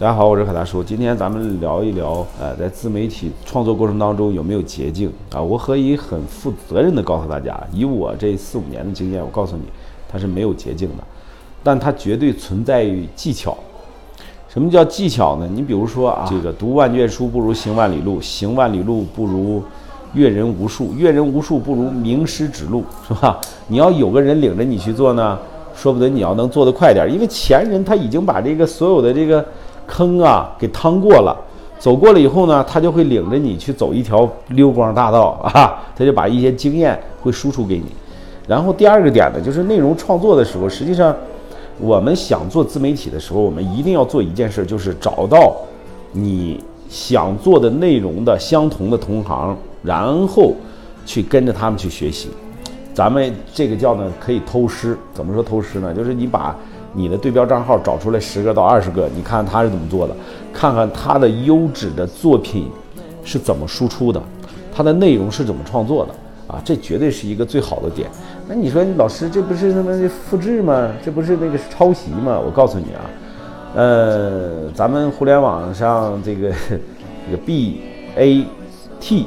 大家好，我是海大叔。今天咱们聊一聊，呃，在自媒体创作过程当中有没有捷径啊？我可以很负责任的告诉大家，以我这四五年的经验，我告诉你，它是没有捷径的，但它绝对存在于技巧。什么叫技巧呢？你比如说啊，这个读万卷书不如行万里路，行万里路不如阅人无数，阅人无数不如名师指路，是吧？你要有个人领着你去做呢，说不得你要能做得快点，因为前人他已经把这个所有的这个。坑啊，给趟过了，走过了以后呢，他就会领着你去走一条溜光大道 啊，他就把一些经验会输出给你。然后第二个点呢，就是内容创作的时候，实际上我们想做自媒体的时候，我们一定要做一件事，就是找到你想做的内容的相同的同行，然后去跟着他们去学习。咱们这个叫呢，可以偷师。怎么说偷师呢？就是你把。你的对标账号找出来十个到二十个，你看他是怎么做的，看看他的优质的作品是怎么输出的，他的内容是怎么创作的啊，这绝对是一个最好的点。那你说老师这不是他妈的复制吗？这不是那个抄袭吗？我告诉你啊，呃，咱们互联网上这个 这个 B A T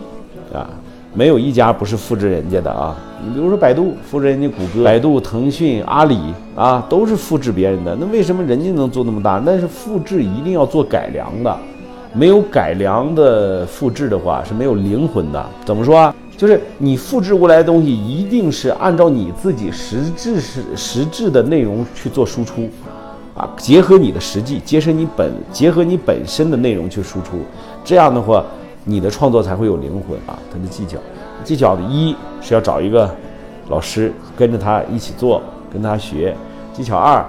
啊。没有一家不是复制人家的啊！你比如说百度复制人家谷歌，百度、腾讯、阿里啊，都是复制别人的。那为什么人家能做那么大？那是复制一定要做改良的，没有改良的复制的话是没有灵魂的。怎么说啊？就是你复制过来的东西一定是按照你自己实质是实质的内容去做输出，啊，结合你的实际，结合你本结合你本身的内容去输出，这样的话。你的创作才会有灵魂啊！它的技巧，技巧的一是要找一个老师跟着他一起做，跟他学。技巧二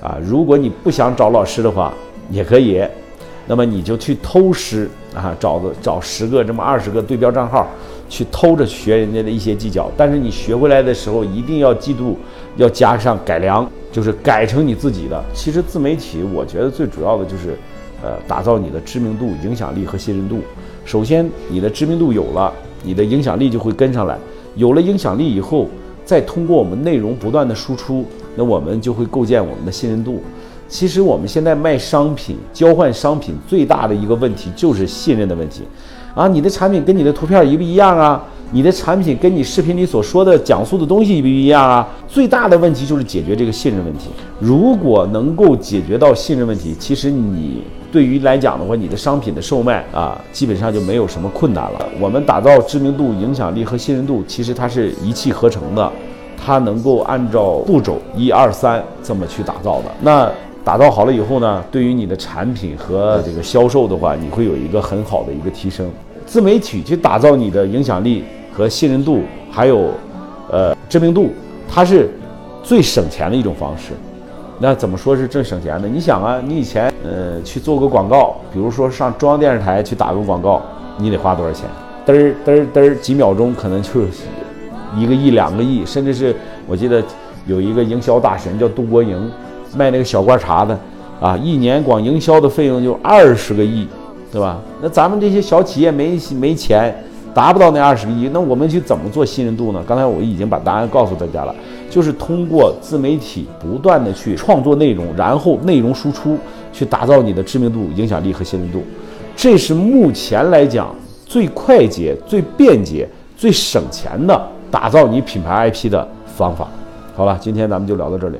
啊，如果你不想找老师的话，也可以，那么你就去偷师啊，找个找十个这么二十个对标账号，去偷着学人家的一些技巧。但是你学回来的时候，一定要记住要加上改良，就是改成你自己的。其实自媒体，我觉得最主要的就是，呃，打造你的知名度、影响力和信任度。首先，你的知名度有了，你的影响力就会跟上来。有了影响力以后，再通过我们内容不断的输出，那我们就会构建我们的信任度。其实我们现在卖商品、交换商品最大的一个问题就是信任的问题。啊，你的产品跟你的图片一不一样啊？你的产品跟你视频里所说的讲述的东西一不一样啊？最大的问题就是解决这个信任问题。如果能够解决到信任问题，其实你。对于来讲的话，你的商品的售卖啊，基本上就没有什么困难了。我们打造知名度、影响力和信任度，其实它是一气呵成的，它能够按照步骤一二三这么去打造的。那打造好了以后呢，对于你的产品和这个销售的话，你会有一个很好的一个提升。自媒体去打造你的影响力和信任度，还有呃知名度，它是最省钱的一种方式。那怎么说是最省钱的？你想啊，你以前呃去做个广告，比如说上中央电视台去打个广告，你得花多少钱？嘚儿嘚儿嘚儿，几秒钟可能就是一个亿、两个亿，甚至是我记得有一个营销大神叫杜国营，卖那个小罐茶的啊，一年光营销的费用就二十个亿，对吧？那咱们这些小企业没没钱。达不到那二十个亿，那我们去怎么做信任度呢？刚才我已经把答案告诉大家了，就是通过自媒体不断的去创作内容，然后内容输出，去打造你的知名度、影响力和信任度，这是目前来讲最快捷、最便捷、最省钱的打造你品牌 IP 的方法。好了，今天咱们就聊到这里。